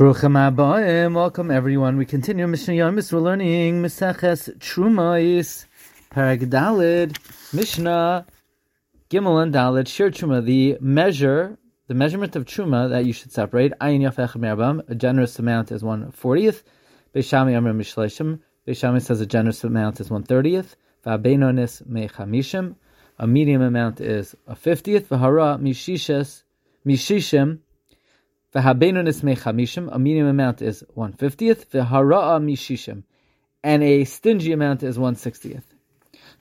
Welcome everyone. We continue Mishnah Yomis. We're learning Meseches Trumais, Parag Dalid, Mishnah Gimel and Dalid, Shir Truma, the measure, the measurement of Truma that you should separate. Ayin Yafech Merbam, a generous amount is one fortieth. Beis Shammai Amr Mishleshim, Beis Shammai says a generous amount is one thirtieth. Va'beinonis Mechamishim, a medium amount is a fiftieth. V'hara Mishishes, Mishishim, V'habenunis mechamishim, a medium amount is one fiftieth. V'hara'a mishishim, and a stingy amount is one sixtieth.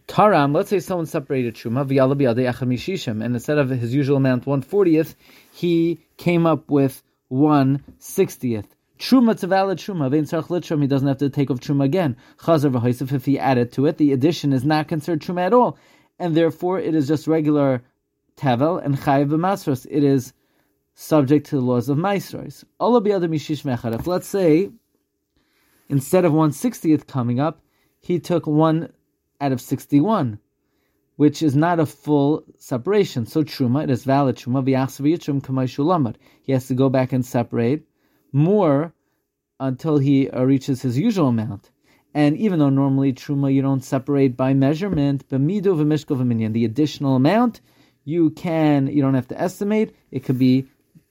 Taram, let's say someone separated truma v'yala biyadei echad mishishim, and instead of his usual amount one fortieth, he came up with one sixtieth. Truma a valid truma. Vein sarch litrum. He doesn't have to take off truma again. Chazar v'hoisef. If he added to it, the addition is not considered truma at all, and therefore it is just regular tavel and chayiv b'masros. It is subject to the laws of Maasros. If let's say instead of 160th coming up, he took one out of 61, which is not a full separation. So truma, it is valid truma. He has to go back and separate more until he reaches his usual amount. And even though normally truma you don't separate by measurement, the additional amount you can you don't have to estimate. It could be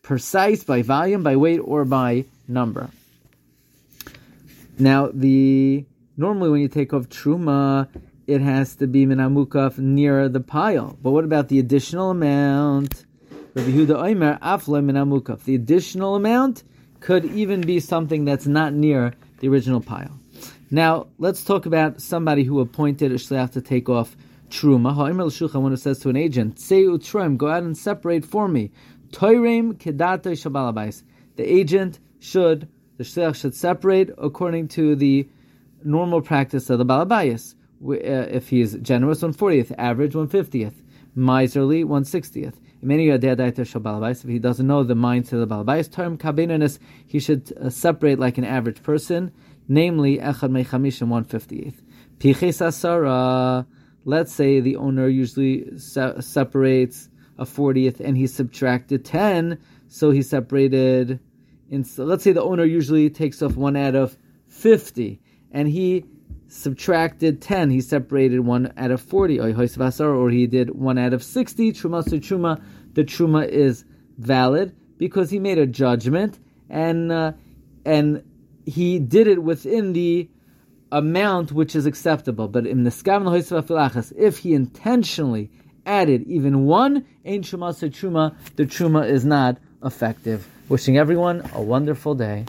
precise by volume, by weight, or by number. Now, the normally when you take off truma, it has to be minamukaf near the pile. But what about the additional amount? Rabbi Huda Oimer afle minamukaf. The additional amount could even be something that's not near the original pile. Now, let's talk about somebody who appointed a shliach to take off truma. Ha'imr l'shulchan when it says to an agent, "Say utrim, go out and separate for me Toirim kedato shabalabais. The agent should, the shliach should separate according to the normal practice of the balabayas. Uh, if he is generous, 140th, average 150th, miserly 160th. If he doesn't know the mindset of the balabais, term kabinanis, he should uh, separate like an average person, namely echad mechamishim 158th. Piches asara, let's say the owner usually se- separates a 40th and he subtracted 10, so he separated. In, so let's say the owner usually takes off one out of 50, and he subtracted 10, he separated one out of 40, or he did one out of 60, truma to truma, the truma is valid because he made a judgment and uh, and he did it within the amount which is acceptable. But in the if he intentionally added even one Ein Shema Truma, the Truma is not effective. Wishing everyone a wonderful day.